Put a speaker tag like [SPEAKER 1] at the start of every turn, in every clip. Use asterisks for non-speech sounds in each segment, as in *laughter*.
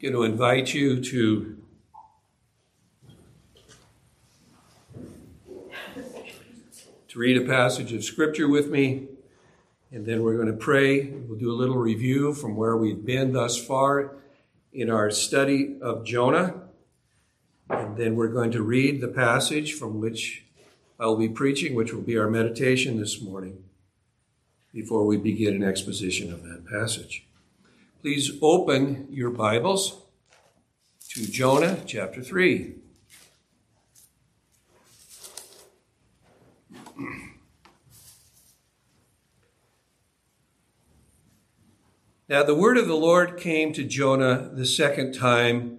[SPEAKER 1] going to invite you to to read a passage of scripture with me and then we're going to pray. We'll do a little review from where we've been thus far in our study of jonah and then we're going to read the passage from which i'll be preaching which will be our meditation this morning before we begin an exposition of that passage Please open your Bibles to Jonah chapter 3. Now the word of the Lord came to Jonah the second time,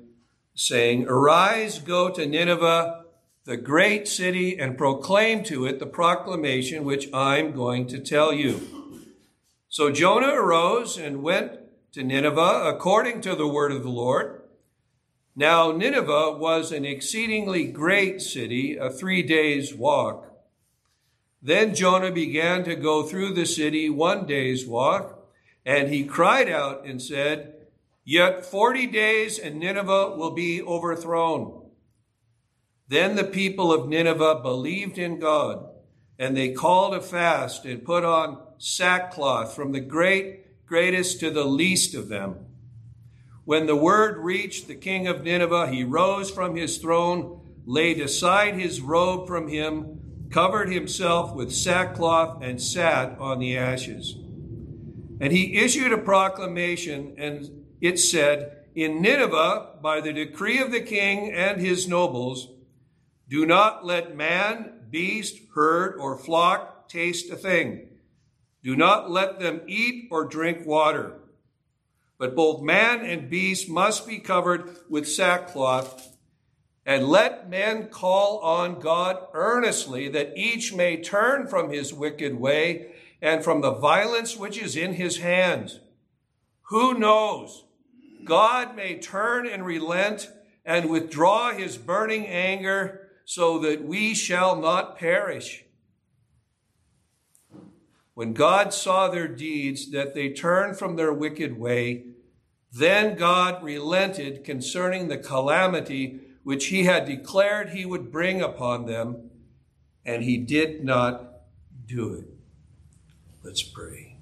[SPEAKER 1] saying, Arise, go to Nineveh, the great city, and proclaim to it the proclamation which I'm going to tell you. So Jonah arose and went to Nineveh according to the word of the Lord. Now, Nineveh was an exceedingly great city, a three days' walk. Then Jonah began to go through the city one day's walk, and he cried out and said, Yet forty days and Nineveh will be overthrown. Then the people of Nineveh believed in God, and they called a fast and put on sackcloth from the great greatest to the least of them. When the word reached the king of Nineveh, he rose from his throne, laid aside his robe from him, covered himself with sackcloth, and sat on the ashes. And he issued a proclamation, and it said, In Nineveh, by the decree of the king and his nobles, do not let man, beast, herd, or flock taste a thing do not let them eat or drink water. But both man and beast must be covered with sackcloth. And let men call on God earnestly that each may turn from his wicked way and from the violence which is in his hands. Who knows? God may turn and relent and withdraw his burning anger so that we shall not perish. When God saw their deeds, that they turned from their wicked way, then God relented concerning the calamity which he had declared he would bring upon them, and he did not do it. Let's pray.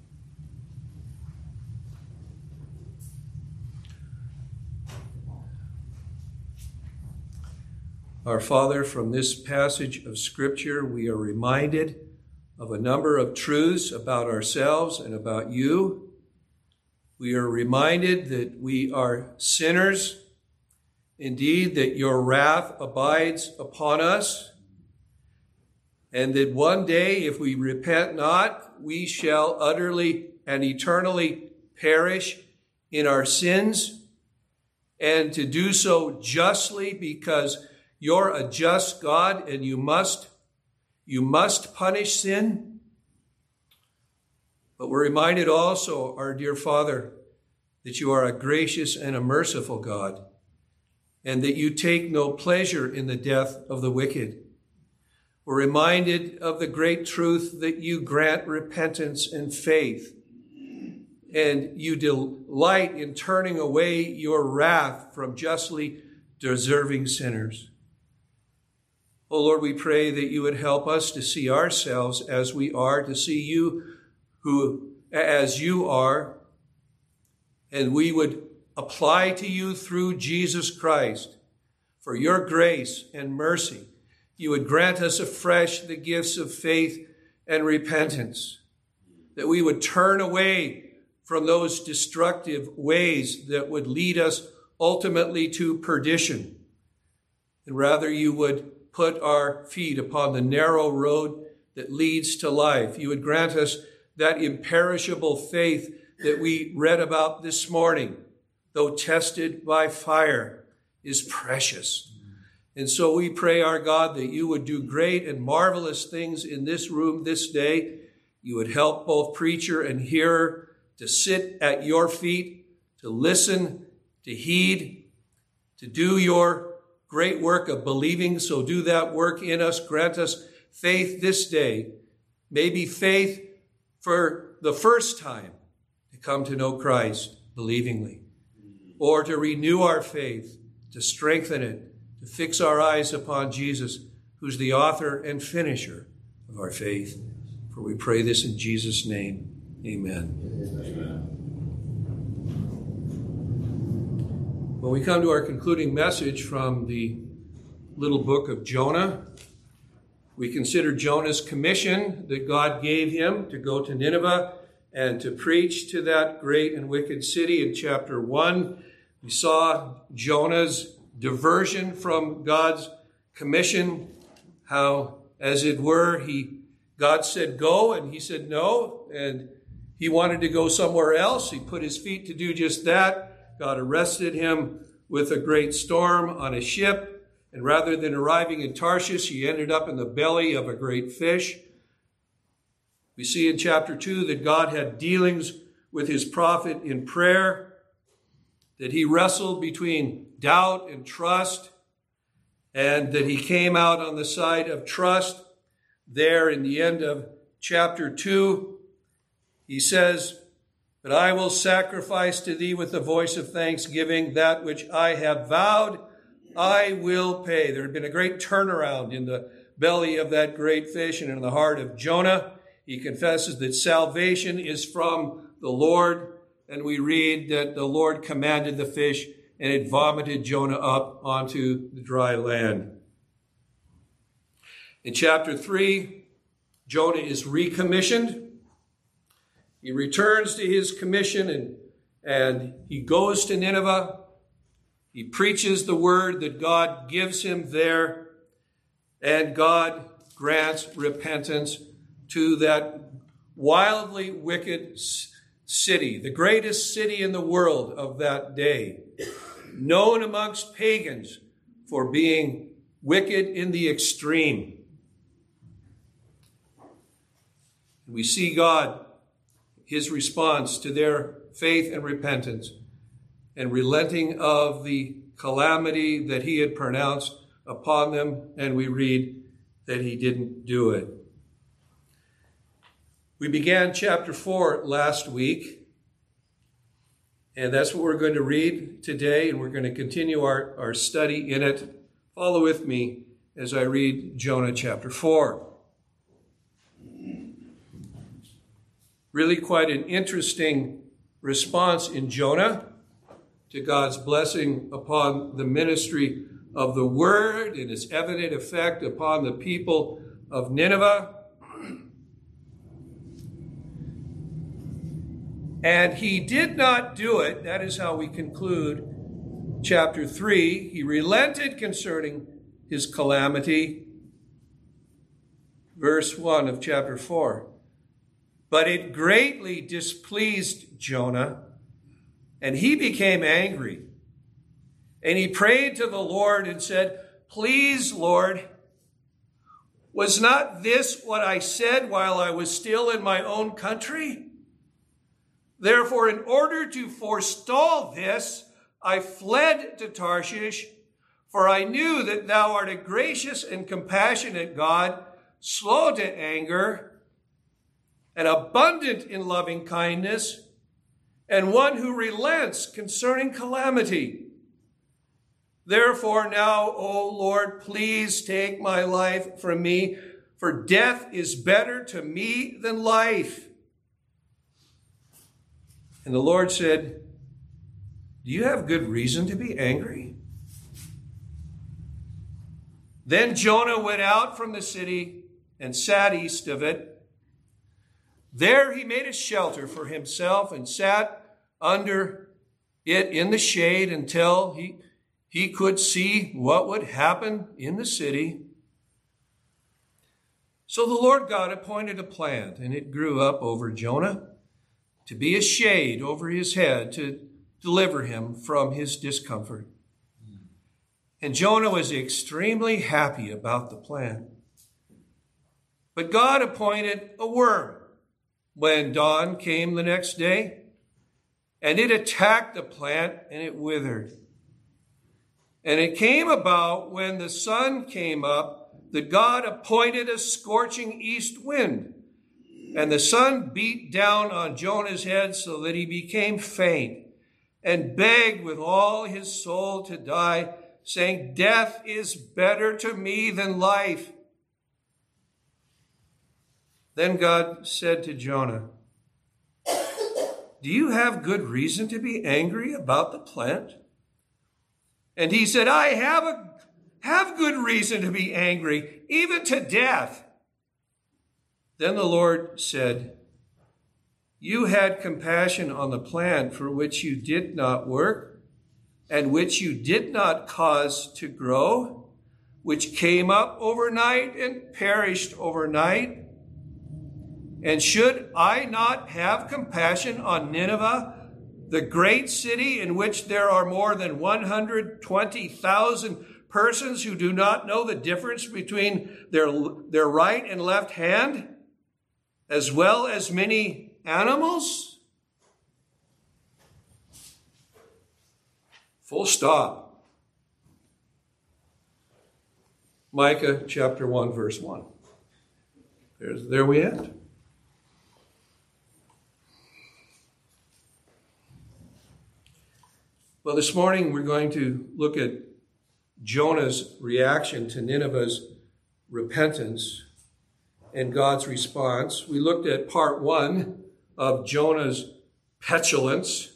[SPEAKER 1] Our Father, from this passage of Scripture, we are reminded of a number of truths about ourselves and about you. We are reminded that we are sinners, indeed, that your wrath abides upon us, and that one day, if we repent not, we shall utterly and eternally perish in our sins, and to do so justly because you're a just God and you must you must punish sin. But we're reminded also, our dear Father, that you are a gracious and a merciful God, and that you take no pleasure in the death of the wicked. We're reminded of the great truth that you grant repentance and faith, and you delight in turning away your wrath from justly deserving sinners. Oh Lord, we pray that you would help us to see ourselves as we are, to see you who as you are, and we would apply to you through Jesus Christ for your grace and mercy. You would grant us afresh the gifts of faith and repentance, that we would turn away from those destructive ways that would lead us ultimately to perdition. And rather, you would put our feet upon the narrow road that leads to life. You would grant us that imperishable faith that we read about this morning, though tested by fire, is precious. And so we pray, our God, that you would do great and marvelous things in this room this day. You would help both preacher and hearer to sit at your feet, to listen, to heed, to do your great work of believing. So do that work in us. Grant us faith this day. Maybe faith for the first time to come to know Christ believingly. or to renew our faith, to strengthen it, to fix our eyes upon Jesus, who's the author and finisher of our faith. For we pray this in Jesus' name. Amen. Amen. When we come to our concluding message from the little book of Jonah, we consider Jonah's commission that God gave him to go to Nineveh and to preach to that great and wicked city in chapter 1. We saw Jonah's diversion from God's commission, how, as it were, he God said go, and he said no, and he wanted to go somewhere else. He put his feet to do just that. God arrested him with a great storm on a ship and rather than arriving in Tarshish, he ended up in the belly of a great fish. We see in chapter 2 that God had dealings with his prophet in prayer, that he wrestled between doubt and trust, and that he came out on the side of trust. There in the end of chapter 2, he says, But I will sacrifice to thee with the voice of thanksgiving that which I have vowed I will pay. There had been a great turnaround in the belly of that great fish and in the heart of Jonah. He confesses that salvation is from the Lord. And we read that the Lord commanded the fish and it vomited Jonah up onto the dry land. In chapter 3, Jonah is recommissioned. He returns to his commission and, and he goes to Nineveh. He preaches the word that God gives him there, and God grants repentance to that wildly wicked city, the greatest city in the world of that day, known amongst pagans for being wicked in the extreme. We see God, his response to their faith and repentance and relenting of the calamity that he had pronounced upon them, and we read that he didn't do it. We began chapter 4 last week, and that's what we're going to read today, and we're going to continue our, our study in it. Follow with me as I read Jonah chapter 4. Really, quite an interesting response in Jonah to God's blessing upon the ministry of the word and its evident effect upon the people of Nineveh. And he did not do it. That is how we conclude chapter 3. He relented concerning his calamity. Verse 1 of chapter 4. But it greatly displeased Jonah and he became angry. And he prayed to the Lord and said, Please, Lord, was not this what I said while I was still in my own country? Therefore, in order to forestall this, I fled to Tarshish, for I knew that thou art a gracious and compassionate God, slow to anger, and abundant in loving kindness and one who relents concerning calamity. Therefore, now, O Lord, please take my life from me, for death is better to me than life. And the Lord said, Do you have good reason to be angry? Then Jonah went out from the city and sat east of it. There he made a shelter for himself and sat under it in the shade until he, he could see what would happen in the city. So the Lord God appointed a plant, and it grew up over Jonah to be a shade over his head to deliver him from his discomfort. And Jonah was extremely happy about the plant. But God appointed a worm when dawn came the next day and it attacked the plant and it withered. And it came about when the sun came up that God appointed a scorching east wind. And the sun beat down on Jonah's head so that he became faint. and begged with all his soul to die, saying, Death is better to me than life. Then God said to Jonah, Do you have good reason to be angry about the plant? And he said, I have a have good reason to be angry, even to death. Then the Lord said, You had compassion on the plant for which you did not work, and which you did not cause to grow, which came up overnight and perished overnight. And should I not have compassion on Nineveh, the great city in which there are more than 120,000 persons who do not know the difference between their, their right and left hand, as well as many animals? Full stop. Micah chapter 1, verse 1. There's, there we end. Well, this morning we're going to look at Jonah's reaction to Nineveh's repentance and God's response. We looked at part one of Jonah's petulance,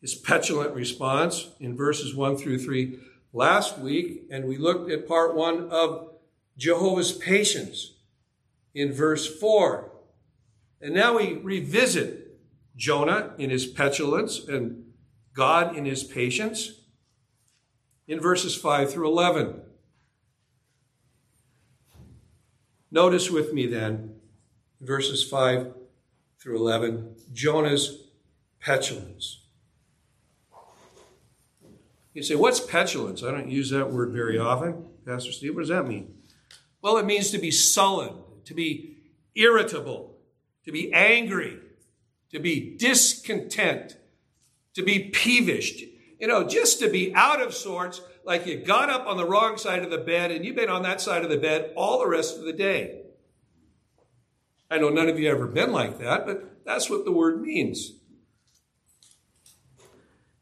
[SPEAKER 1] his petulant response in verses one through three last week, and we looked at part one of Jehovah's patience in verse four. And now we revisit Jonah in his petulance and God in his patience in verses 5 through 11. Notice with me then, verses 5 through 11, Jonah's petulance. You say, what's petulance? I don't use that word very often. Pastor Steve, what does that mean? Well, it means to be sullen, to be irritable, to be angry, to be discontent, to be peevish, you know, just to be out of sorts, like you got up on the wrong side of the bed and you've been on that side of the bed all the rest of the day. I know none of you ever been like that, but that's what the word means.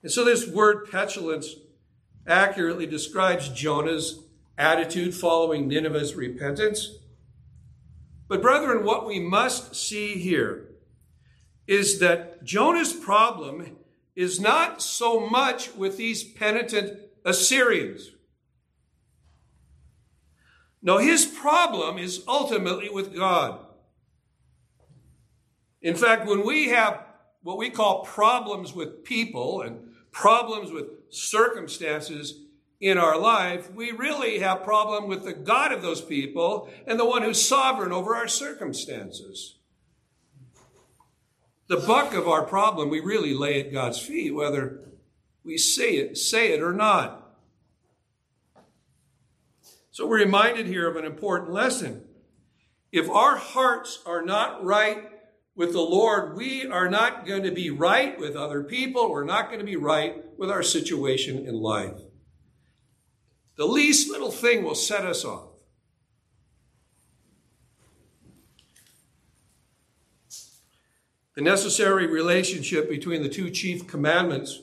[SPEAKER 1] And so this word petulance accurately describes Jonah's attitude following Nineveh's repentance. But, brethren, what we must see here is that Jonah's problem is not so much with these penitent Assyrians. No, his problem is ultimately with God. In fact, when we have what we call problems with people and problems with circumstances in our life, we really have problem with the God of those people and the one who's sovereign over our circumstances the buck of our problem we really lay at God's feet, whether we say it, say it or not. So we're reminded here of an important lesson. If our hearts are not right with the Lord, we are not going to be right with other people. We're not going to be right with our situation in life. The least little thing will set us off. The necessary relationship between the two chief commandments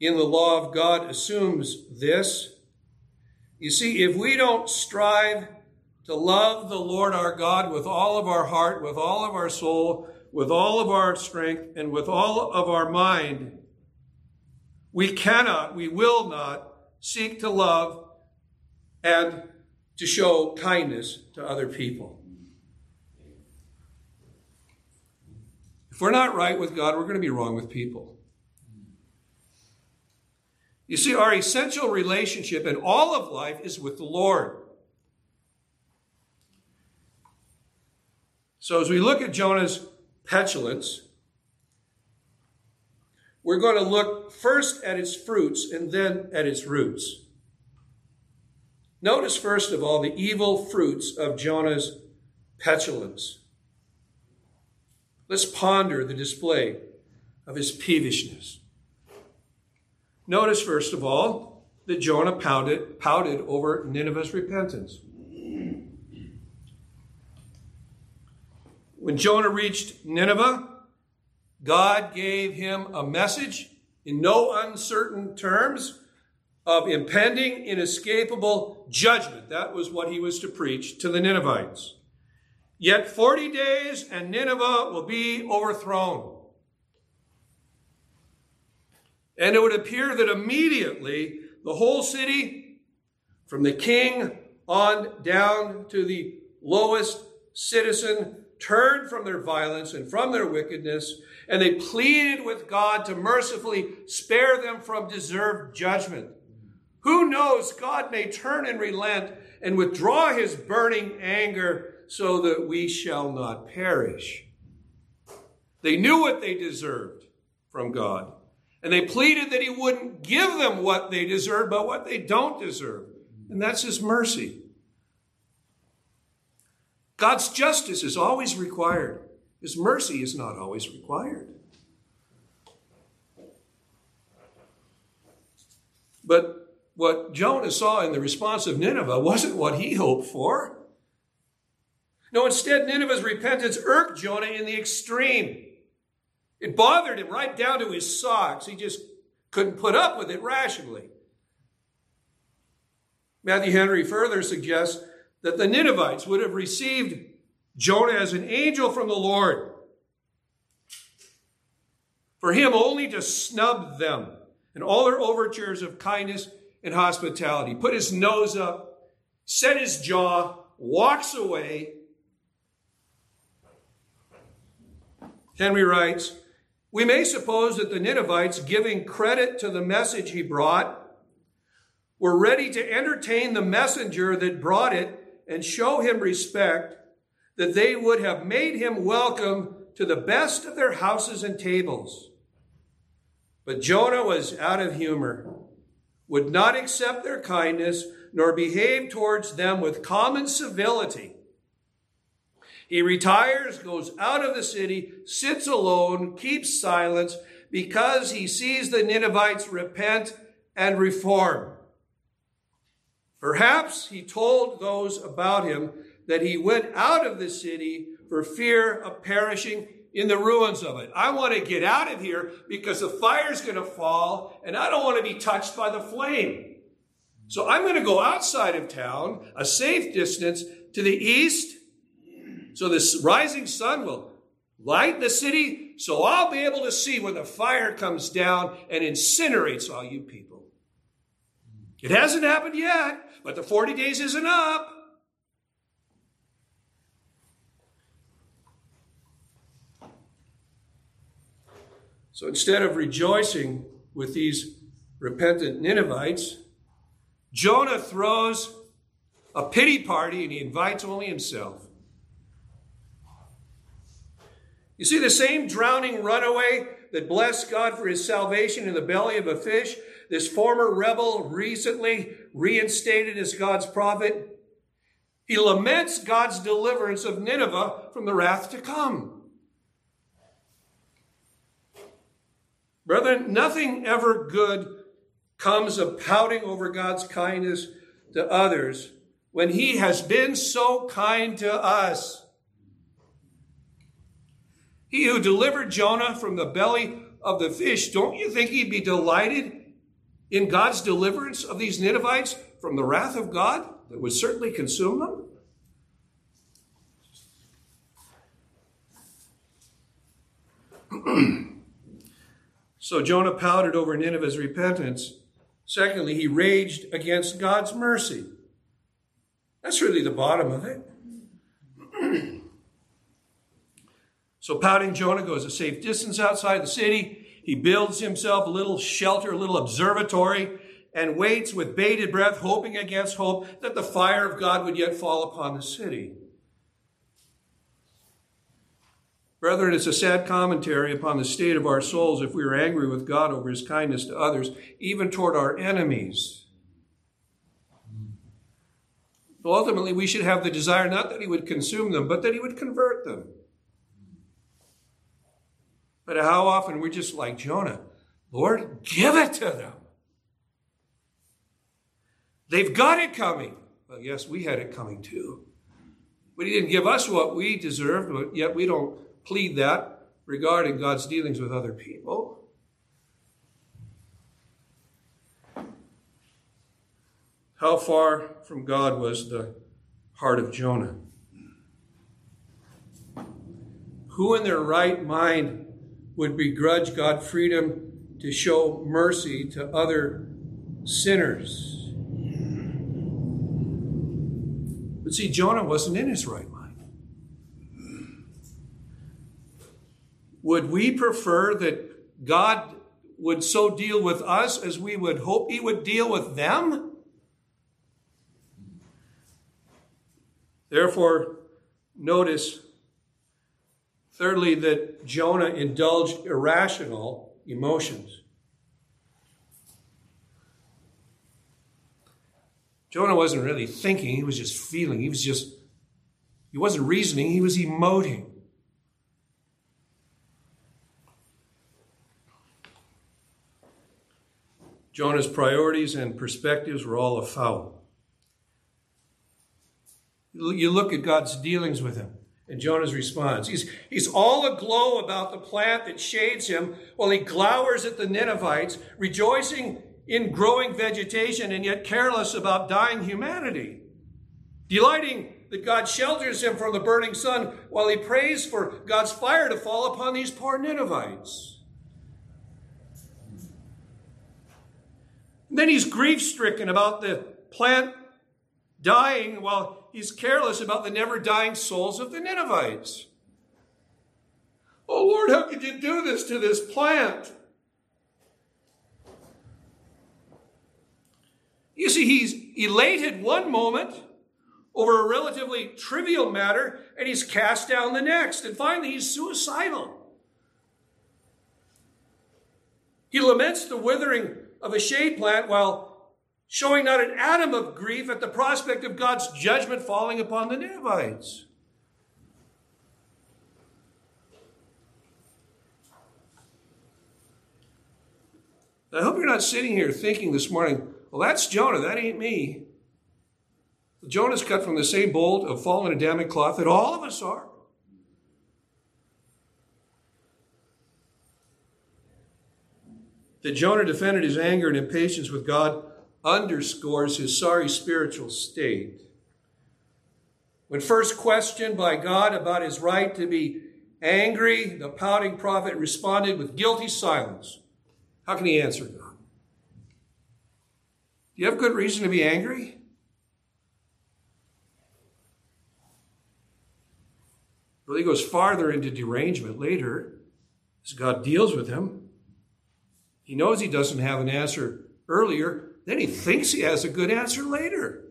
[SPEAKER 1] in the law of God assumes this. You see, if we don't strive to love the Lord our God with all of our heart, with all of our soul, with all of our strength, and with all of our mind, we cannot, we will not seek to love and to show kindness to other people. If we're not right with God, we're going to be wrong with people. You see, our essential relationship in all of life is with the Lord. So, as we look at Jonah's petulance, we're going to look first at its fruits and then at its roots. Notice, first of all, the evil fruits of Jonah's petulance. Let's ponder the display of his peevishness. Notice, first of all, that Jonah pouted, pouted over Nineveh's repentance. When Jonah reached Nineveh, God gave him a message in no uncertain terms of impending, inescapable judgment. That was what he was to preach to the Ninevites. Yet 40 days and Nineveh will be overthrown. And it would appear that immediately the whole city, from the king on down to the lowest citizen, turned from their violence and from their wickedness, and they pleaded with God to mercifully spare them from deserved judgment. Who knows, God may turn and relent and withdraw his burning anger so that we shall not perish. They knew what they deserved from God. And they pleaded that he wouldn't give them what they deserve, but what they don't deserve. And that's his mercy. God's justice is always required. His mercy is not always required. But what Jonah saw in the response of Nineveh wasn't what he hoped for. No, instead, Nineveh's repentance irked Jonah in the extreme. It bothered him right down to his socks. He just couldn't put up with it rationally. Matthew Henry further suggests that the Ninevites would have received Jonah as an angel from the Lord. For him only to snub them and all their overtures of kindness and hospitality, put his nose up, set his jaw, walks away. Henry writes, we may suppose that the Ninevites, giving credit to the message he brought, were ready to entertain the messenger that brought it and show him respect, that they would have made him welcome to the best of their houses and tables. But Jonah was out of humor, would not accept their kindness, nor behave towards them with common civility. He retires, goes out of the city, sits alone, keeps silence because he sees the Ninevites repent and reform. Perhaps he told those about him that he went out of the city for fear of perishing in the ruins of it. I want to get out of here because the fire's going to fall and I don't want to be touched by the flame. So I'm going to go outside of town, a safe distance to the east so this rising sun will light the city, so I'll be able to see when the fire comes down and incinerates all you people. It hasn't happened yet, but the 40 days isn't up. So instead of rejoicing with these repentant Ninevites, Jonah throws a pity party and he invites only himself. You see, the same drowning runaway that blessed God for his salvation in the belly of a fish, this former rebel recently reinstated as God's prophet, he laments God's deliverance of Nineveh from the wrath to come. Brethren, nothing ever good comes of pouting over God's kindness to others when he has been so kind to us. He who delivered Jonah from the belly of the fish, don't you think he'd be delighted in God's deliverance of these Ninevites from the wrath of God that would certainly consume them? *clears throat* so Jonah pouted over Nineveh's repentance. Secondly, he raged against God's mercy. That's really the bottom of it. So pouting Jonah goes a safe distance outside the city. He builds himself a little shelter, a little observatory, and waits with bated breath, hoping against hope that the fire of God would yet fall upon the city. Brethren, it's a sad commentary upon the state of our souls if we are angry with God over his kindness to others, even toward our enemies. ultimately, we should have the desire not that he would consume them, but that he would convert them. But how often we're just like Jonah Lord, give it to them. They've got it coming. Well, yes, we had it coming too. But He didn't give us what we deserved, but yet we don't plead that regarding God's dealings with other people. How far from God was the heart of Jonah? Who in their right mind would begrudge God freedom to show mercy to other sinners? But see, Jonah wasn't in his right mind. Would we prefer that God would so deal with us as we would hope he would deal with them? Therefore, notice, thirdly, that Jonah indulged irrational emotions. Jonah wasn't really thinking, he was just feeling. He was just, he wasn't reasoning, he was emoting. Jonah's priorities and perspectives were all afoul. You look at God's dealings with him and Jonah's response. He's, he's all aglow about the plant that shades him while he glowers at the Ninevites, rejoicing in growing vegetation and yet careless about dying humanity. Delighting that God shelters him from the burning sun while he prays for God's fire to fall upon these poor Ninevites. And then he's grief stricken about the plant dying while he's careless about the never dying souls of the Ninevites. Oh Lord, how could you do this to this plant? You see, he's elated one moment over a relatively trivial matter, and he's cast down the next. And finally, he's suicidal. He laments the withering of a shade plant while showing not an atom of grief at the prospect of God's judgment falling upon the Ninevites. I hope you're not sitting here thinking this morning, well, that's Jonah, that ain't me. Jonah's cut from the same bolt of fallen Adamic cloth that all of us are. That Jonah defended his anger and impatience with God underscores his sorry spiritual state. When first questioned by God about his right to be angry, the pouting prophet responded with guilty silence. How can he answer God? Do you have good reason to be angry? Well, he goes farther into derangement later as God deals with him. He knows he doesn't have an answer earlier, then he thinks he has a good answer later.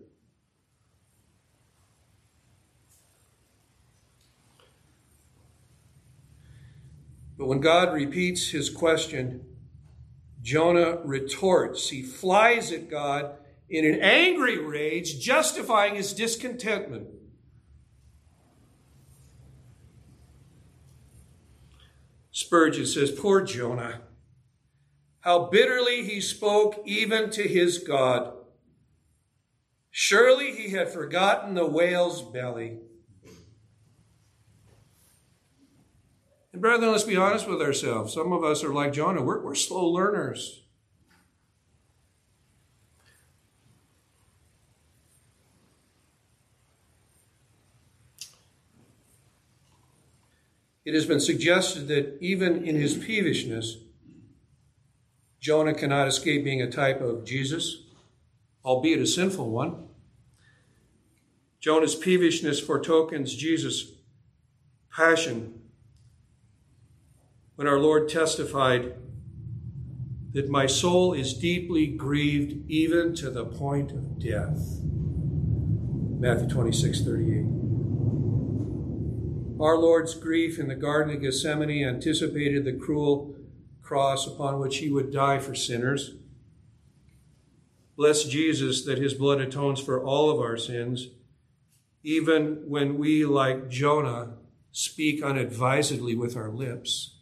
[SPEAKER 1] But when God repeats his question, Jonah retorts. He flies at God in an angry rage, justifying his discontentment. Spurgeon says, Poor Jonah, how bitterly he spoke even to his God. Surely he had forgotten the whale's belly. And brethren, let's be honest with ourselves. Some of us are like Jonah, we're, we're slow learners. It has been suggested that even in his peevishness, Jonah cannot escape being a type of Jesus, albeit a sinful one. Jonah's peevishness foretokens Jesus' passion when our Lord testified that my soul is deeply grieved even to the point of death. Matthew 26, 38. Our Lord's grief in the Garden of Gethsemane anticipated the cruel cross upon which he would die for sinners. Bless Jesus that his blood atones for all of our sins, even when we, like Jonah, speak unadvisedly with our lips.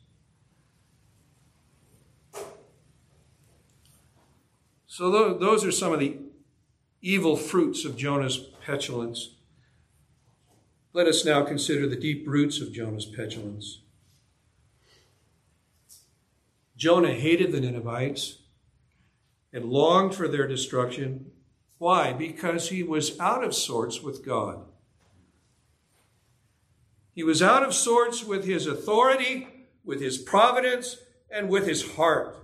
[SPEAKER 1] So, those are some of the evil fruits of Jonah's petulance. Let us now consider the deep roots of Jonah's petulance. Jonah hated the Ninevites and longed for their destruction Why? Because he was out of sorts with God. He was out of sorts with his authority, with his providence, and with his heart.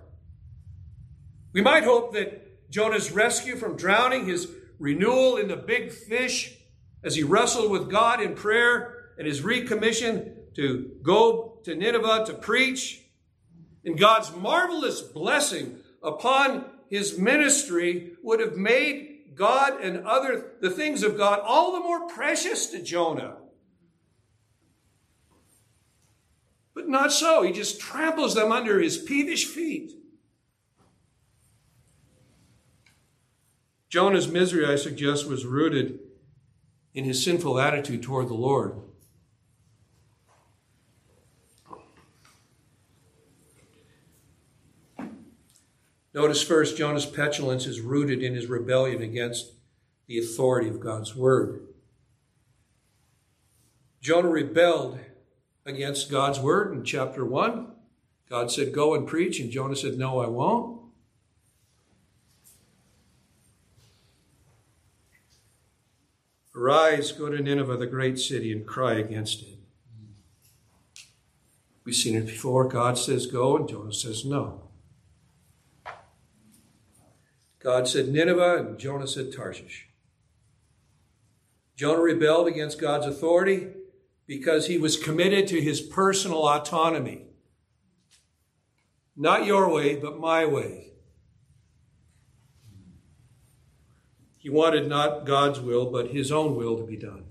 [SPEAKER 1] We might hope that Jonah's rescue from drowning, his renewal in the big fish as he wrestled with God in prayer, and his recommission to go to Nineveh to preach, and God's marvelous blessing upon his ministry would have made God and other the things of God all the more precious to Jonah. But not so. He just tramples them under his peevish feet. Jonah's misery, I suggest, was rooted in his sinful attitude toward the Lord. Notice first, Jonah's petulance is rooted in his rebellion against the authority of God's word. Jonah rebelled against God's word in chapter 1. God said, Go and preach, and Jonah said, No, I won't. Arise, go to Nineveh, the great city, and cry against it. We've seen it before. God says go, and Jonah says no. God said Nineveh, and Jonah said Tarshish. Jonah rebelled against God's authority because he was committed to his personal autonomy. Not your way, but my way. He wanted not God's will, but his own will to be done.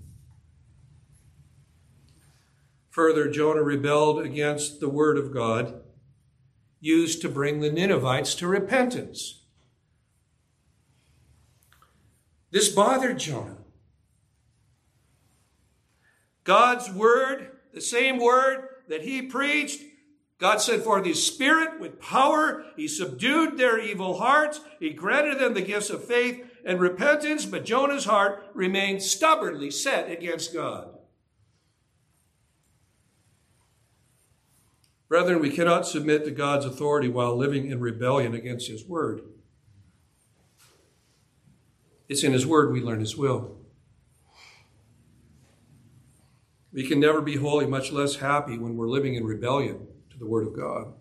[SPEAKER 1] Further, Jonah rebelled against the word of God used to bring the Ninevites to repentance. This bothered Jonah. God's word, the same word that he preached, God sent forth his spirit with power. He subdued their evil hearts. He granted them the gifts of faith and repentance, but Jonah's heart remained stubbornly set against God. Brethren, we cannot submit to God's authority while living in rebellion against his word. It's in his word we learn his will. We can never be holy, much less happy, when we're living in rebellion to the word of God.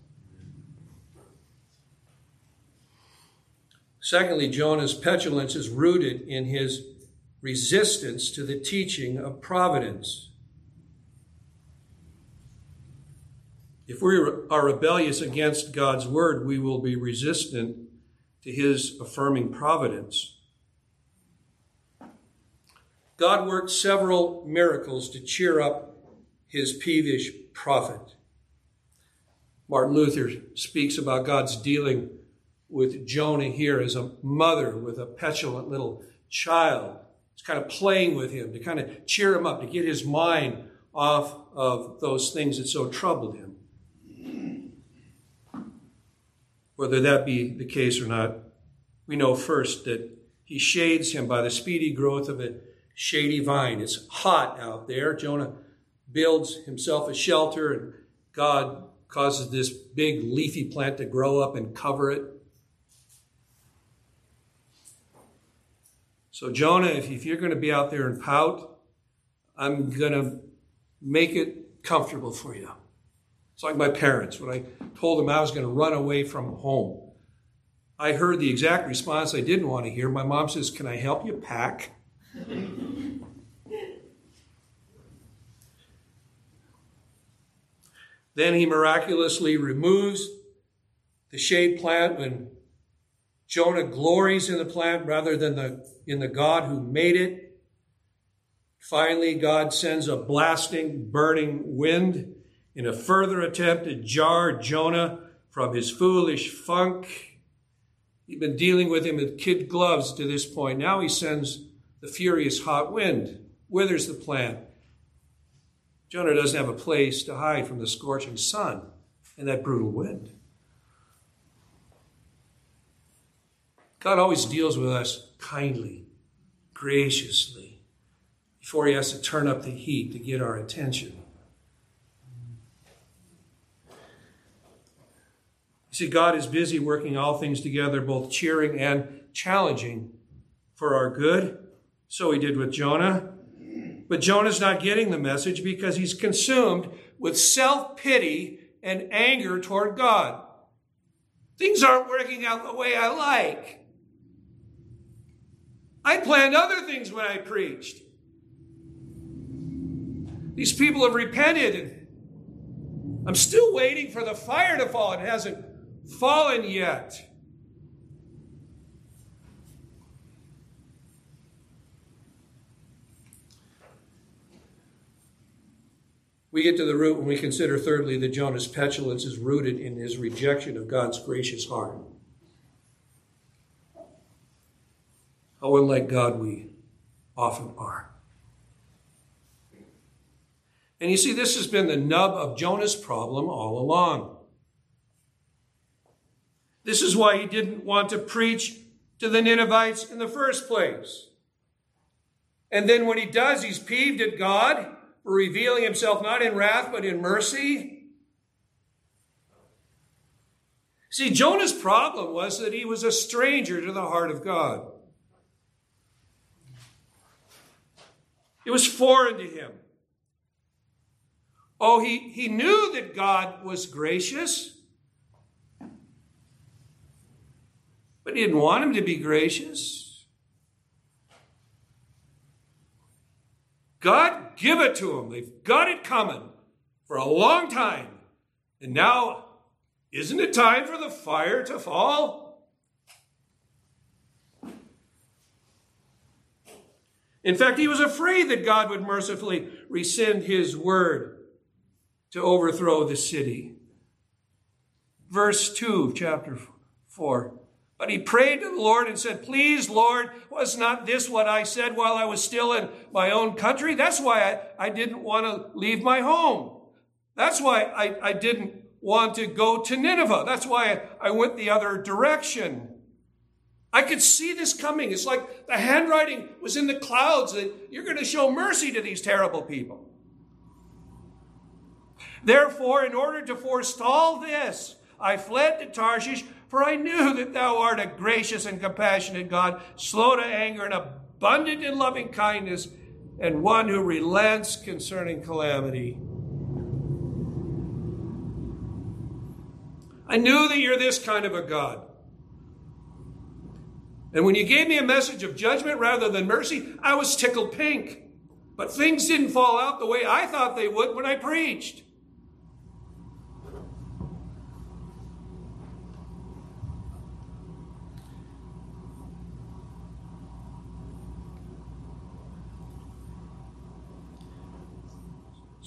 [SPEAKER 1] Secondly, Jonah's petulance is rooted in his resistance to the teaching of providence. If we are rebellious against God's word, we will be resistant to his affirming providence. God worked several miracles to cheer up his peevish prophet. Martin Luther speaks about God's dealing with Jonah here as a mother with a petulant little child. It's kind of playing with him to kind of cheer him up, to get his mind off of those things that so troubled him. Whether that be the case or not, we know first that he shades him by the speedy growth of a shady vine. It's hot out there. Jonah builds himself a shelter, and God causes this big leafy plant to grow up and cover it. So, Jonah, if, you're going to be out there and pout, I'm going to make it comfortable for you. It's like my parents. When I told them I was going to run away from home, I heard the exact response I didn't want to hear. My mom says, Can I help you pack? *laughs* then he miraculously removes the shade plant when Jonah glories in the plant rather than the, in the God who made it. Finally, God sends a blasting, burning wind in a further attempt to jar Jonah from his foolish funk. He'd been dealing with him with kid gloves to this point. Now he sends the furious hot wind, withers the plant. Jonah doesn't have a place to hide from the scorching sun and that brutal wind. God always deals with us kindly, graciously, before he has to turn up the heat to get our attention. You see, God is busy working all things together, both cheering and challenging for our good. So he did with Jonah. But Jonah's not getting the message because he's consumed with self pity and anger toward God. Things aren't working out the way I like. I planned other things when I preached. These people have repented. and I'm still waiting for the fire to fall. It hasn't fallen yet. We get to the root when we consider, thirdly, that Jonah's petulance is rooted in his rejection of God's gracious heart. How unlike God we often are. And you see, this has been the nub of Jonah's problem all along. This is why he didn't want to preach to the Ninevites in the first place. And then when he does, he's peeved at God revealing himself not in wrath, but in mercy. See, Jonah's problem was that he was a stranger to the heart of God. It was foreign to him. Oh, he, he knew that God was gracious, but he didn't want him to be gracious. God, give it to them. They've got it coming for a long time. And now, isn't it time for the fire to fall? In fact, he was afraid that God would mercifully rescind his word to overthrow the city. Verse 2, chapter 4. But he prayed to the Lord and said, Please, Lord, was not this what I said while I was still in my own country? That's why I, I didn't want to leave my home. That's why I, I didn't want to go to Nineveh. That's why I, I went the other direction. I could see this coming. It's like the handwriting was in the clouds that you're going to show mercy to these terrible people. Therefore, in order to forestall this, I fled to Tarshish for I knew that thou art a gracious and compassionate God, slow to anger and abundant in loving kindness, and one who relents concerning calamity. I knew that you're this kind of a God. And when you gave me a message of judgment rather than mercy, I was tickled pink. But things didn't fall out the way I thought they would when I preached.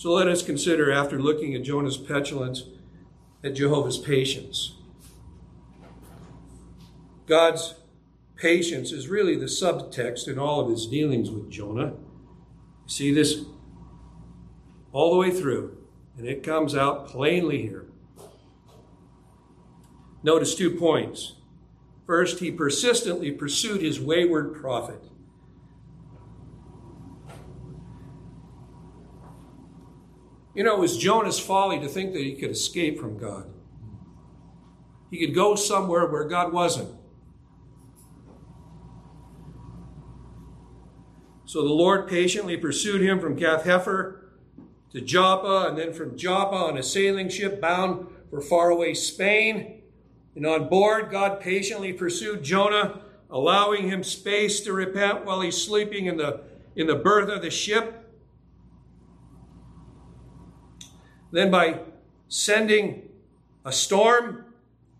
[SPEAKER 1] So let us consider, after looking at Jonah's petulance, at Jehovah's patience. God's patience is really the subtext in all of his dealings with Jonah. See this all the way through, and it comes out plainly here. Notice two points. First, he persistently pursued his wayward prophet. You know, it was Jonah's folly to think that he could escape from God. He could go somewhere where God wasn't. So the Lord patiently pursued him from Gath Hepher to Joppa, and then from Joppa on a sailing ship bound for faraway Spain. And on board, God patiently pursued Jonah, allowing him space to repent while he's sleeping in the, in the berth of the ship. Then by sending a storm,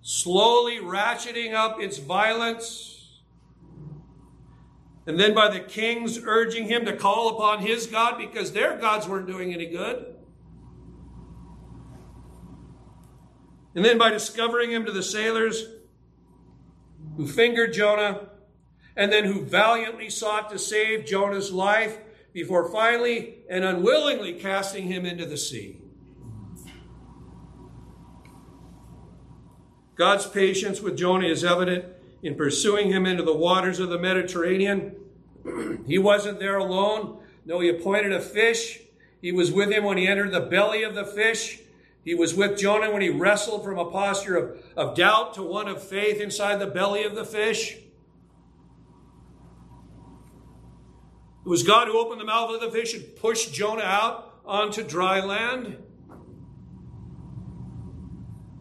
[SPEAKER 1] slowly ratcheting up its violence, and then by the kings urging him to call upon his God because their gods weren't doing any good. And then by discovering him to the sailors who fingered Jonah and then who valiantly sought to save Jonah's life before finally and unwillingly casting him into the sea. God's patience with Jonah is evident in pursuing him into the waters of the Mediterranean. *clears throat* he wasn't there alone. No, he appointed a fish. He was with him when he entered the belly of the fish. He was with Jonah when he wrestled from a posture of, of doubt to one of faith inside the belly of the fish. It was God who opened the mouth of the fish and pushed Jonah out onto dry land.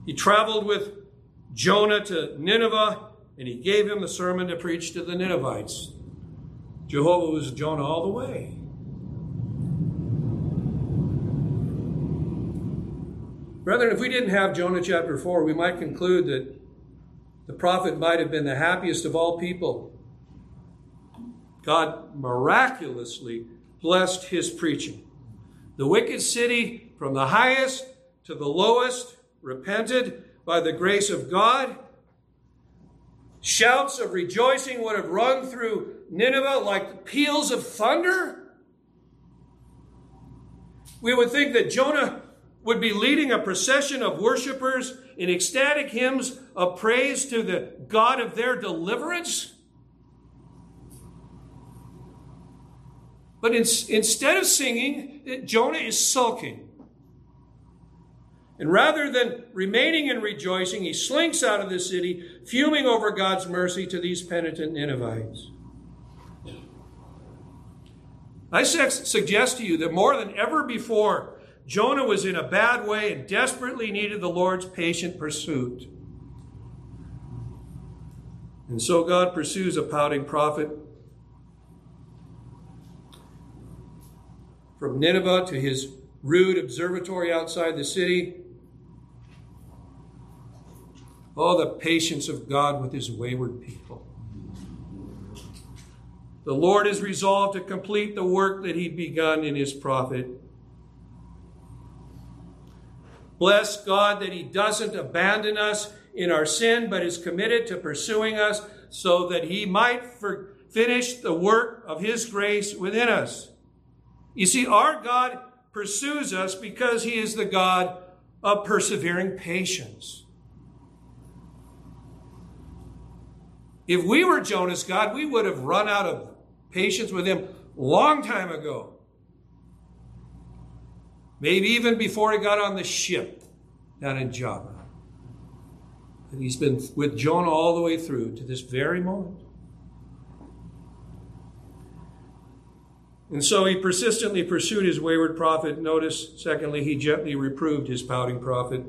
[SPEAKER 1] He traveled with Jonah to Nineveh and he gave him the sermon to preach to the Ninevites. Jehovah was Jonah all the way. Brethren, if we didn't have Jonah chapter 4, we might conclude that the prophet might have been the happiest of all people. God miraculously blessed his preaching. The wicked city, from the highest to the lowest, repented by the grace of God. Shouts of rejoicing would have rung through Nineveh like peals of thunder. We would think that Jonah would be leading a procession of worshipers in ecstatic hymns of praise to the God of their deliverance. But in, instead of singing, Jonah is sulking. And rather than remaining and rejoicing, he slinks out of the city, fuming over God's mercy to these penitent Ninevites. I suggest to you that more than ever before, Jonah was in a bad way and desperately needed the Lord's patient pursuit. And so God pursues a pouting prophet from Nineveh to his rude observatory outside the city. Oh, the patience of God with his wayward people. The Lord is resolved to complete the work that he'd begun in his prophet. Bless God that he doesn't abandon us in our sin, but is committed to pursuing us so that he might finish the work of his grace within us. You see, our God pursues us because he is the God of persevering patience. If we were Jonah's God, we would have run out of patience with him long time ago. Maybe even before he got on the ship down in Joppa. And he's been with Jonah all the way through to this very moment. And so he persistently pursued his wayward prophet. Notice, secondly, he gently reproved his pouting prophet.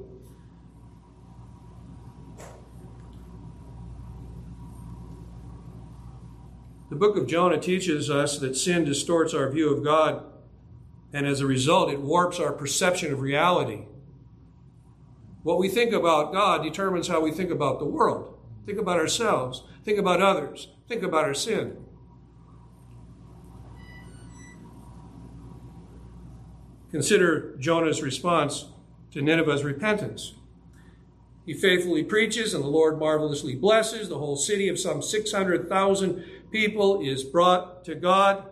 [SPEAKER 1] The book of Jonah teaches us that sin distorts our view of God, and as a result, it warps our perception of reality. What we think about God determines how we think about the world, think about ourselves, think about others, think about our sin. Consider Jonah's response to Nineveh's repentance. He faithfully preaches, and the Lord marvelously blesses. The whole city of some 600,000 people is brought to God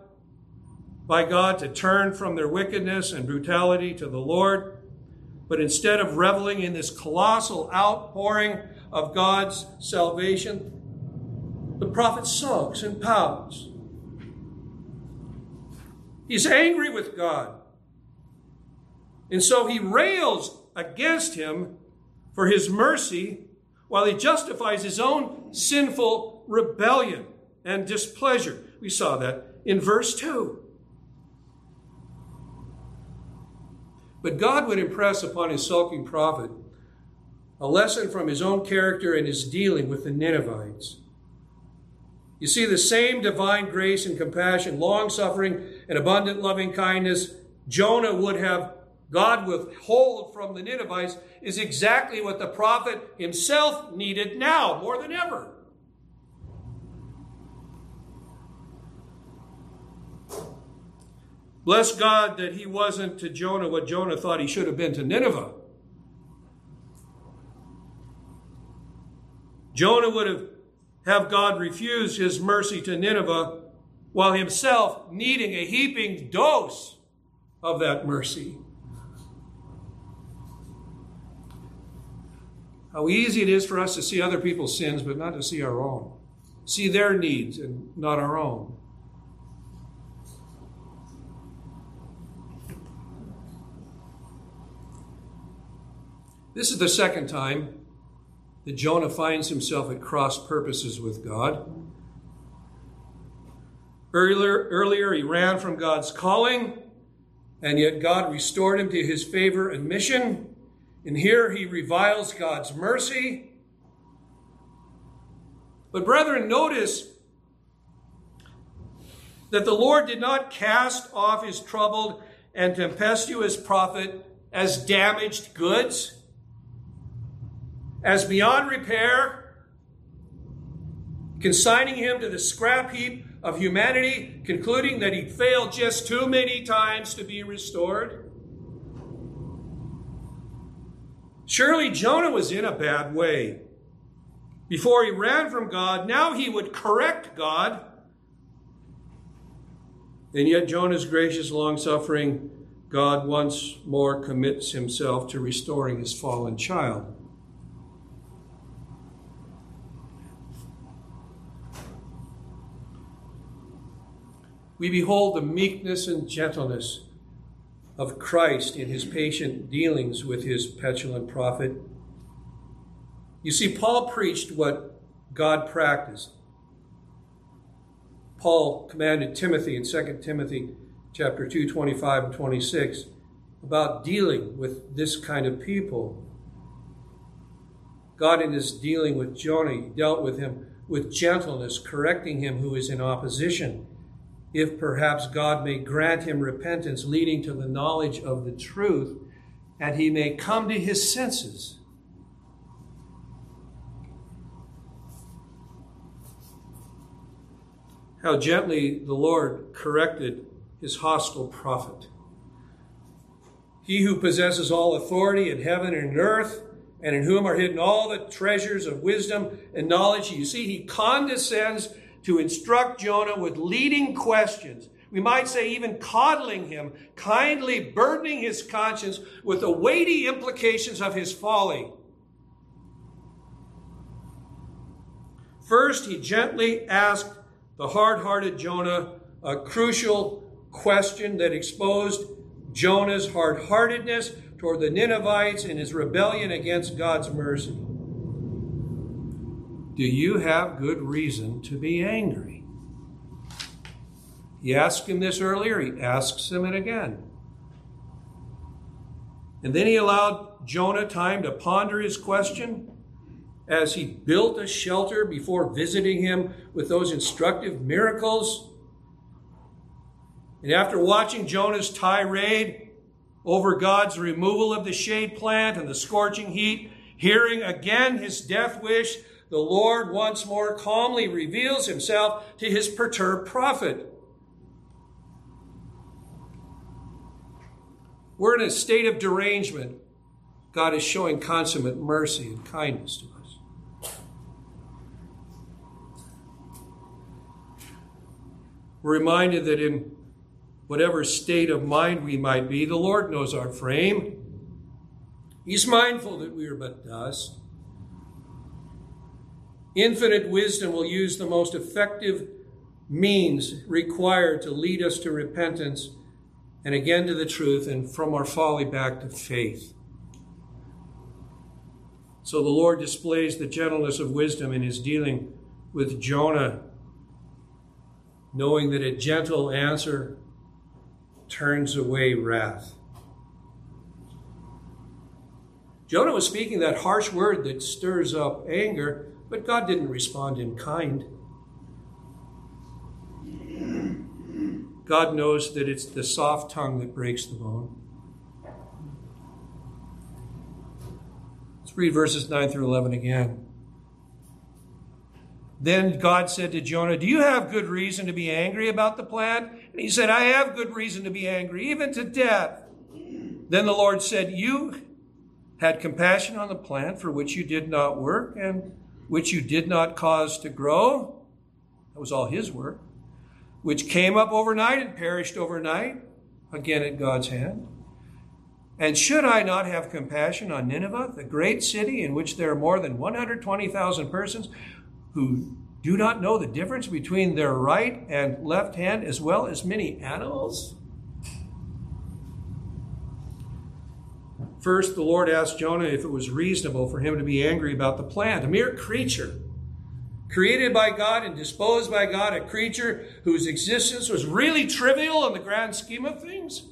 [SPEAKER 1] by God to turn from their wickedness and brutality to the Lord. But instead of reveling in this colossal outpouring of God's salvation, the prophet sulks and pouts. He's angry with God. And so he rails against him for his mercy while he justifies his own sinful rebellion and displeasure. We saw that in verse 2. But God would impress upon his sulking prophet a lesson from his own character and his dealing with the Ninevites. You see, the same divine grace and compassion, long suffering, and abundant loving kindness Jonah would have God withhold from the Ninevites is exactly what the prophet himself needed now more than ever. Bless God that he wasn't to Jonah what Jonah thought he should have been to Nineveh. Jonah would have have God refuse his mercy to Nineveh while himself needing a heaping dose of that mercy. How easy it is for us to see other people's sins, but not to see our own. See their needs and not our own. This is the second time that Jonah finds himself at cross purposes with God. Earlier, earlier, he ran from God's calling, and yet God restored him to his favor and mission. And here he reviles God's mercy. But, brethren, notice that the Lord did not cast off his troubled and tempestuous prophet as damaged goods, as beyond repair, consigning him to the scrap heap of humanity, concluding that he failed just too many times to be restored. Surely Jonah was in a bad way. Before he ran from God, now he would correct God. And yet, Jonah's gracious long suffering, God once more commits himself to restoring his fallen child. We behold the meekness and gentleness of Christ in his patient dealings with his petulant prophet. You see, Paul preached what God practiced. Paul commanded Timothy in 2 Timothy chapter 2, 25 and 26 about dealing with this kind of people. God, in his dealing with Jonah, dealt with him with gentleness, correcting him who is in opposition if perhaps God may grant him repentance leading to the knowledge of the truth, and he may come to his senses. How gently the Lord corrected his hostile prophet. He who possesses all authority in heaven and earth, and in whom are hidden all the treasures of wisdom and knowledge. You see, he condescends to instruct Jonah with leading questions. We might say even coddling him, kindly burdening his conscience with the weighty implications of his folly. First, he gently asked the hard hearted Jonah a crucial question that exposed Jonah's hard heartedness toward the Ninevites and his rebellion against God's mercy. Do you have good reason to be angry? He asked him this earlier, he asks him it again. And then he allowed Jonah time to ponder his question as he built a shelter before visiting him with those instructive miracles. And after watching Jonah's tirade over God's removal of the shade plant and the scorching heat, hearing again his death wish the Lord once more calmly reveals himself to his perturbed prophet. We're in a state of derangement. God is showing consummate mercy and kindness to us. We're reminded that in whatever state of mind we might be, the Lord knows our frame. He's mindful that we are but dust. Infinite wisdom will use the most effective means required to lead us to repentance and again to the truth and from our folly back to faith. So the Lord displays the gentleness of wisdom in his dealing with Jonah, knowing that a gentle answer turns away wrath. Jonah was speaking that harsh word that stirs up anger but God didn't respond in kind. God knows that it's the soft tongue that breaks the bone. Let's read verses 9 through 11 again. Then God said to Jonah, Do you have good reason to be angry about the plant? And he said, I have good reason to be angry, even to death. Then the Lord said, You had compassion on the plant for which you did not work, and which you did not cause to grow. That was all his work. Which came up overnight and perished overnight, again at God's hand. And should I not have compassion on Nineveh, the great city in which there are more than 120,000 persons who do not know the difference between their right and left hand, as well as many animals? First, the Lord asked Jonah if it was reasonable for him to be angry about the plant, a mere creature, created by God and disposed by God, a creature whose existence was really trivial in the grand scheme of things?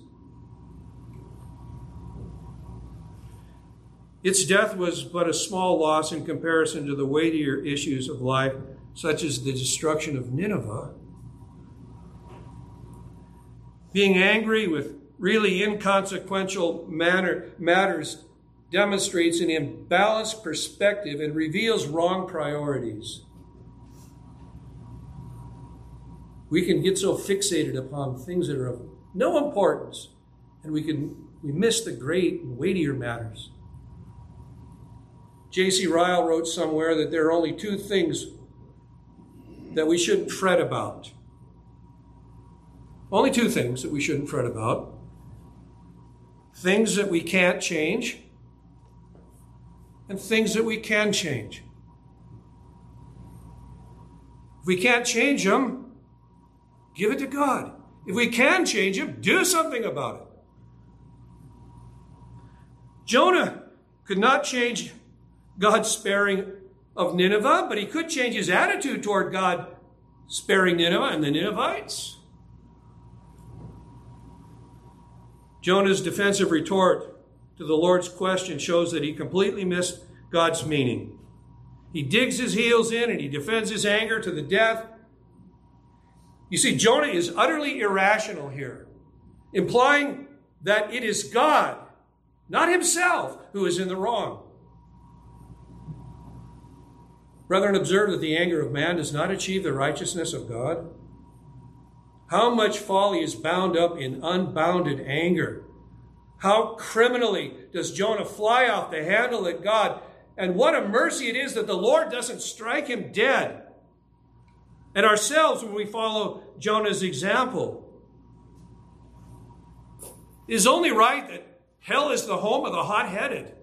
[SPEAKER 1] Its death was but a small loss in comparison to the weightier issues of life, such as the destruction of Nineveh. Being angry with really inconsequential manner, matters demonstrates an imbalanced perspective and reveals wrong priorities. We can get so fixated upon things that are of no importance, and we can we miss the great and weightier matters. J.C. Ryle wrote somewhere that there are only two things that we shouldn't fret about. Only two things that we shouldn't fret about things that we can't change and things that we can change. If we can't change them, give it to God. If we can change them, do something about it. Jonah could not change God's sparing of Nineveh, but he could change his attitude toward God sparing Nineveh and the Ninevites. Jonah's defensive retort to the Lord's question shows that he completely missed God's meaning. He digs his heels in and he defends his anger to the death. You see, Jonah is utterly irrational here, implying that it is God, not himself, who is in the wrong. Brethren, observe that the anger of man does not achieve the righteousness of God. How much folly is bound up in unbounded anger? How criminally does Jonah fly off the handle at God? And what a mercy it is that the Lord doesn't strike him dead. And ourselves, when we follow Jonah's example, it is only right that hell is the home of the hot headed.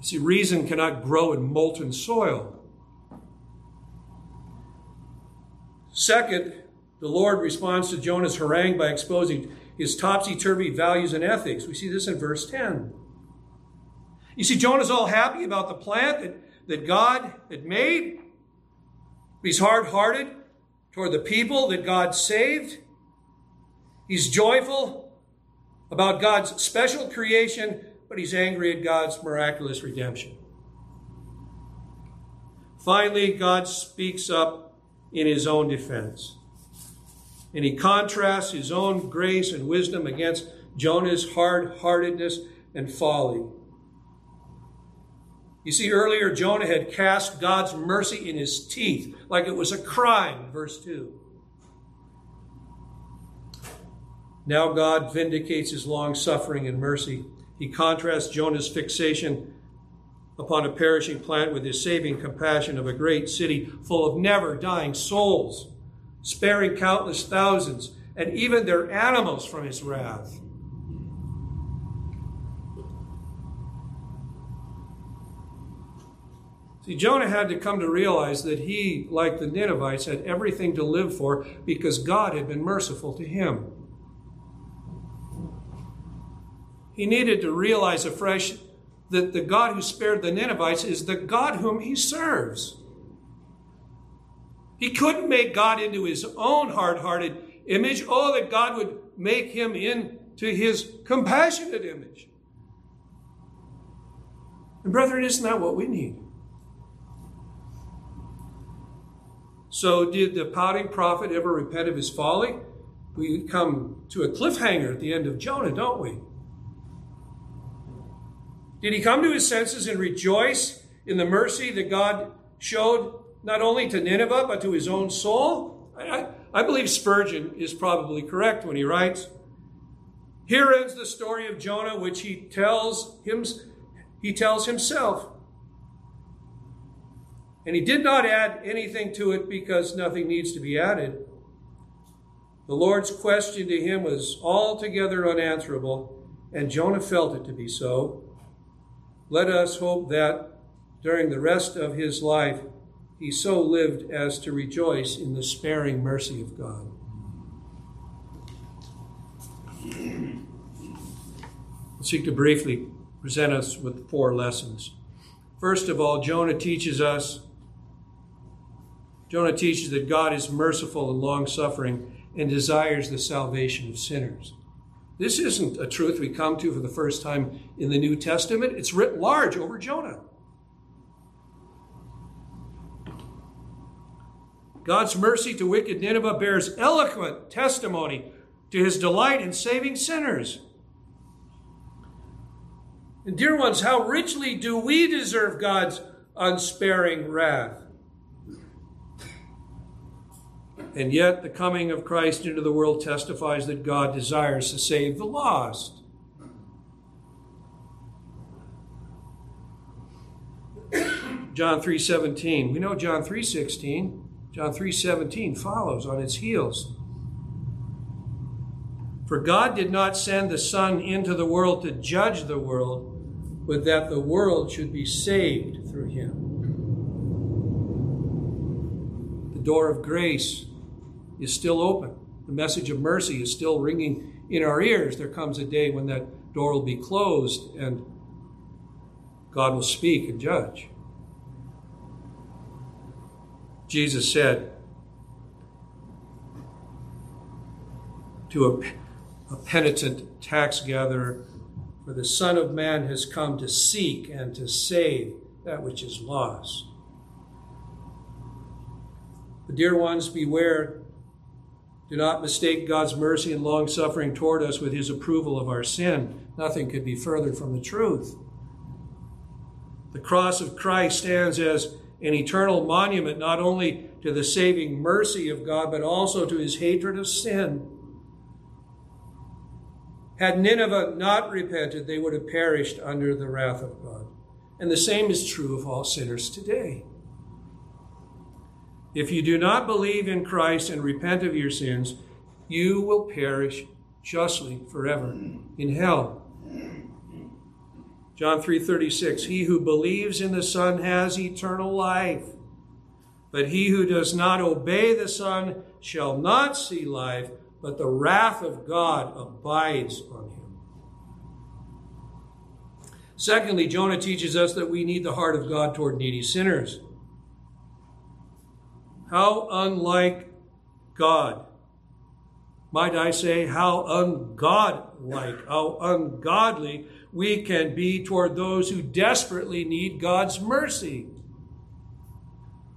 [SPEAKER 1] See, reason cannot grow in molten soil. Second, the Lord responds to Jonah's harangue by exposing his topsy turvy values and ethics. We see this in verse 10. You see, Jonah's all happy about the plant that, that God had made. He's hard hearted toward the people that God saved. He's joyful about God's special creation but he's angry at God's miraculous redemption. Finally, God speaks up in his own defense. And he contrasts his own grace and wisdom against Jonah's hard heartedness and folly. You see, earlier Jonah had cast God's mercy in his teeth like it was a crime, verse 2. Now God vindicates his long suffering and mercy he contrasts Jonah's fixation upon a perishing plant with his saving compassion of a great city full of never dying souls, sparing countless thousands and even their animals from his wrath. See, Jonah had to come to realize that he, like the Ninevites, had everything to live for because God had been merciful to him. He needed to realize afresh that the God who spared the Ninevites is the God whom he serves. He couldn't make God into his own hard hearted image. Oh, that God would make him into his compassionate image. And, brethren, isn't that what we need? So, did the pouting prophet ever repent of his folly? We come to a cliffhanger at the end of Jonah, don't we? Did he come to his senses and rejoice in the mercy that God showed not only to Nineveh, but to his own soul? I, I, believe Spurgeon is probably correct when he writes, Here ends the story of Jonah, which he tells, him, he tells himself. And he did not add anything to it because nothing needs to be added. The Lord's question to him was altogether unanswerable, and Jonah felt it to be so. Let us hope that during the rest of his life, he so lived as to rejoice in the sparing mercy of God. I'll seek to briefly present us with four lessons. First of all, Jonah teaches us Jonah teaches that God is merciful and long suffering and desires the salvation of sinners. This isn't a truth we come to for the first time in the New Testament. It's writ large over Jonah. God's mercy to wicked Nineveh bears eloquent testimony to his delight in saving sinners. And, dear ones, how richly do we deserve God's unsparing wrath? And yet, the coming of Christ into the world testifies that God desires to save the lost. John 3:17. We know John 3:16. John 3:17 follows on its heels. For God did not send the Son into the world to judge the world, but that the world should be saved through him. The door of grace is still open. The message of mercy is still ringing in our ears. There comes a day when that door will be closed and God will speak and judge. Jesus said to a, a penitent tax gatherer, For the Son of Man has come to seek and to save that which is lost. The dear ones, beware do not mistake God's mercy and long suffering toward us with his approval of our sin. Nothing could be further from the truth. The cross of Christ stands as an eternal monument not only to the saving mercy of God, but also to his hatred of sin. Had Nineveh not repented, they would have perished under the wrath of God. And the same is true of all sinners today. If you do not believe in Christ and repent of your sins, you will perish justly forever in hell. John 3:36 He who believes in the Son has eternal life. But he who does not obey the Son shall not see life, but the wrath of God abides on him. Secondly, Jonah teaches us that we need the heart of God toward needy sinners. How unlike God. Might I say, how ungodlike, how ungodly we can be toward those who desperately need God's mercy.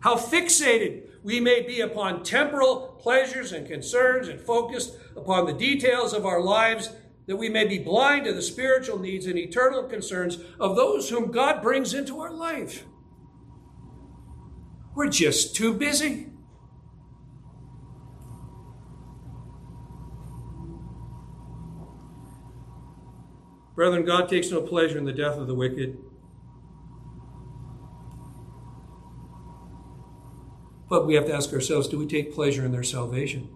[SPEAKER 1] How fixated we may be upon temporal pleasures and concerns and focused upon the details of our lives that we may be blind to the spiritual needs and eternal concerns of those whom God brings into our life. We're just too busy. Brethren, God takes no pleasure in the death of the wicked. But we have to ask ourselves do we take pleasure in their salvation?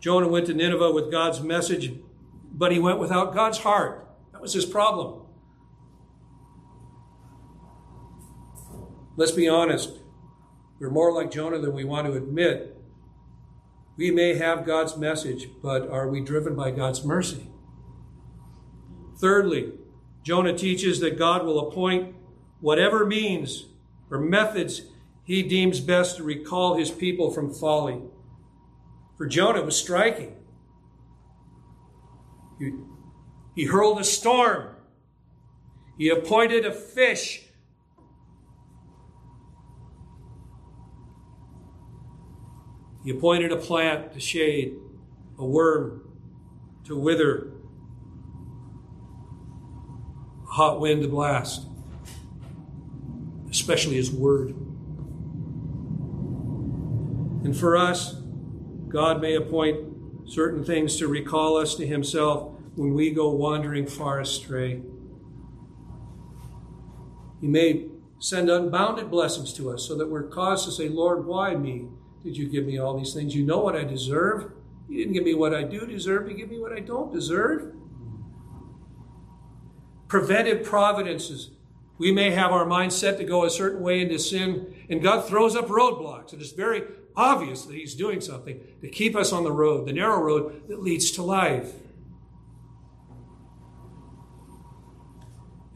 [SPEAKER 1] Jonah went to Nineveh with God's message, but he went without God's heart. That was his problem. Let's be honest. We're more like Jonah than we want to admit. We may have God's message, but are we driven by God's mercy? Thirdly, Jonah teaches that God will appoint whatever means or methods he deems best to recall his people from folly. For Jonah, it was striking. He, he hurled a storm. He appointed a fish He appointed a plant to shade, a worm to wither, a hot wind to blast, especially His Word. And for us, God may appoint certain things to recall us to Himself when we go wandering far astray. He may send unbounded blessings to us so that we're caused to say, Lord, why me? Did you give me all these things? You know what I deserve. You didn't give me what I do deserve. You give me what I don't deserve. Preventive providences. We may have our mind set to go a certain way into sin, and God throws up roadblocks. And it's very obvious that He's doing something to keep us on the road, the narrow road that leads to life.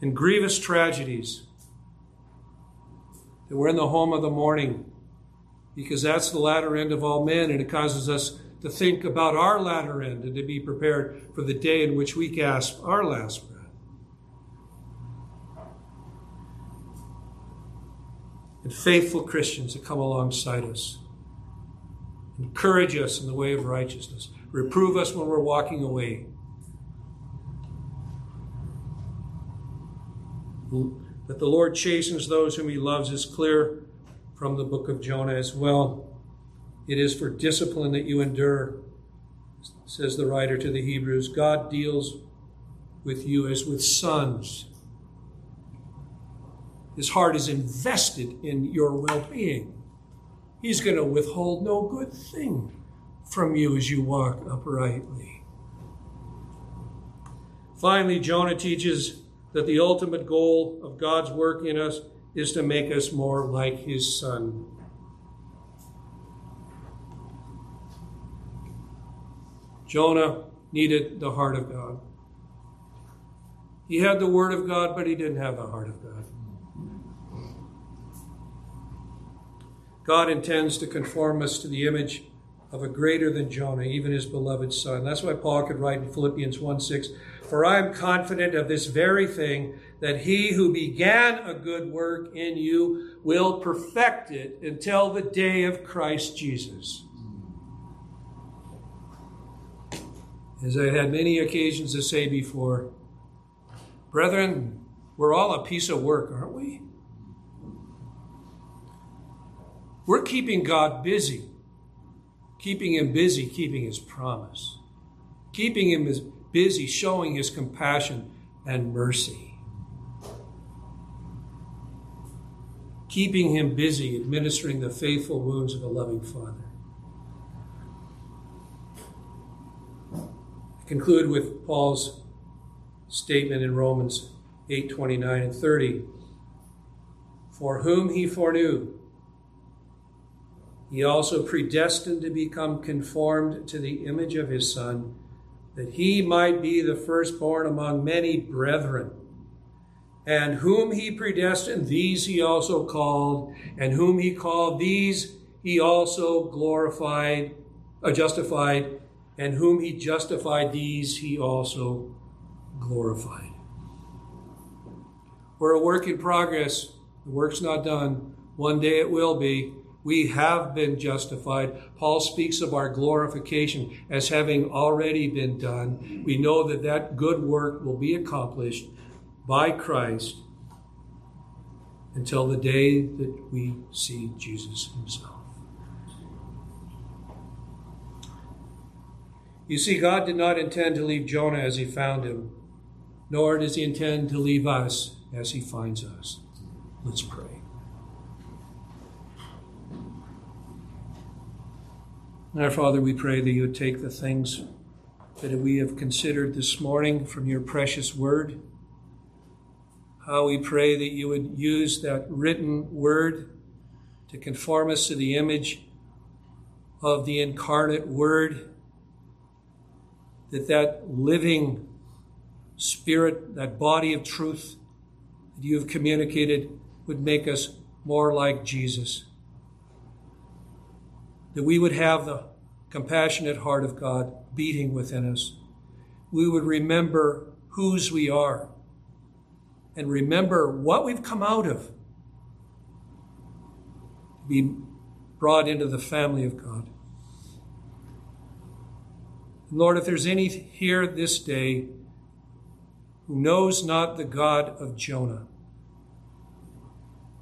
[SPEAKER 1] and grievous tragedies. That we're in the home of the mourning because that's the latter end of all men, and it causes us to think about our latter end and to be prepared for the day in which we gasp our last breath. And faithful Christians that come alongside us, encourage us in the way of righteousness, reprove us when we're walking away. That the Lord chastens those whom he loves is clear from the book of Jonah as well. It is for discipline that you endure, says the writer to the Hebrews. God deals with you as with sons. His heart is invested in your well being. He's going to withhold no good thing from you as you walk uprightly. Finally, Jonah teaches that the ultimate goal of God's work in us is to make us more like his son. Jonah needed the heart of God. He had the word of God, but he didn't have the heart of God. God intends to conform us to the image of a greater than Jonah, even his beloved son. That's why Paul could write in Philippians 1 6, For I am confident of this very thing, that he who began a good work in you will perfect it until the day of Christ Jesus. As I've had many occasions to say before, brethren, we're all a piece of work, aren't we? We're keeping God busy, keeping Him busy, keeping His promise, keeping Him busy, showing His compassion and mercy, keeping Him busy, administering the faithful wounds of a loving Father. I conclude with Paul's statement in Romans 8 29 and 30. For whom he foreknew, he also predestined to become conformed to the image of his Son, that he might be the firstborn among many brethren. And whom he predestined, these he also called, and whom he called, these he also glorified, uh, justified, and whom he justified, these he also glorified. We're a work in progress. The work's not done. One day it will be. We have been justified. Paul speaks of our glorification as having already been done. We know that that good work will be accomplished by Christ until the day that we see Jesus himself. You see, God did not intend to leave Jonah as he found him, nor does he intend to leave us as he finds us. Let's pray. Our Father, we pray that you would take the things that we have considered this morning from your precious word. How we pray that you would use that written word to conform us to the image of the incarnate word that that living spirit, that body of truth that you have communicated would make us more like Jesus. That we would have the compassionate heart of God beating within us. We would remember whose we are and remember what we've come out of. Be brought into the family of God. Lord, if there's any here this day who knows not the God of Jonah,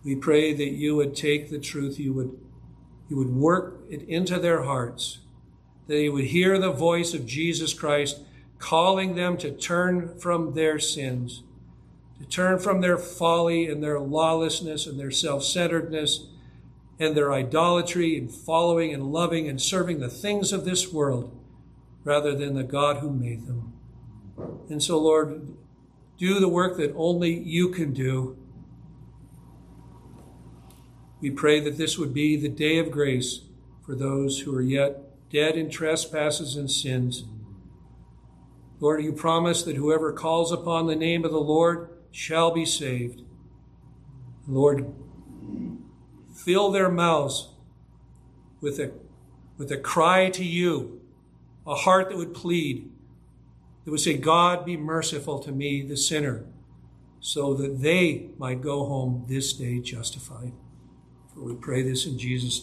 [SPEAKER 1] we pray that you would take the truth, you would, you would work it into their hearts, that they would hear the voice of Jesus Christ calling them to turn from their sins, to turn from their folly and their lawlessness and their self centeredness and their idolatry and following and loving and serving the things of this world rather than the God who made them. And so, Lord, do the work that only you can do. We pray that this would be the day of grace for those who are yet dead in trespasses and sins. Lord, you promise that whoever calls upon the name of the Lord shall be saved. Lord, fill their mouths with a, with a cry to you, a heart that would plead, that would say, God, be merciful to me, the sinner, so that they might go home this day justified. For we pray this in Jesus' name.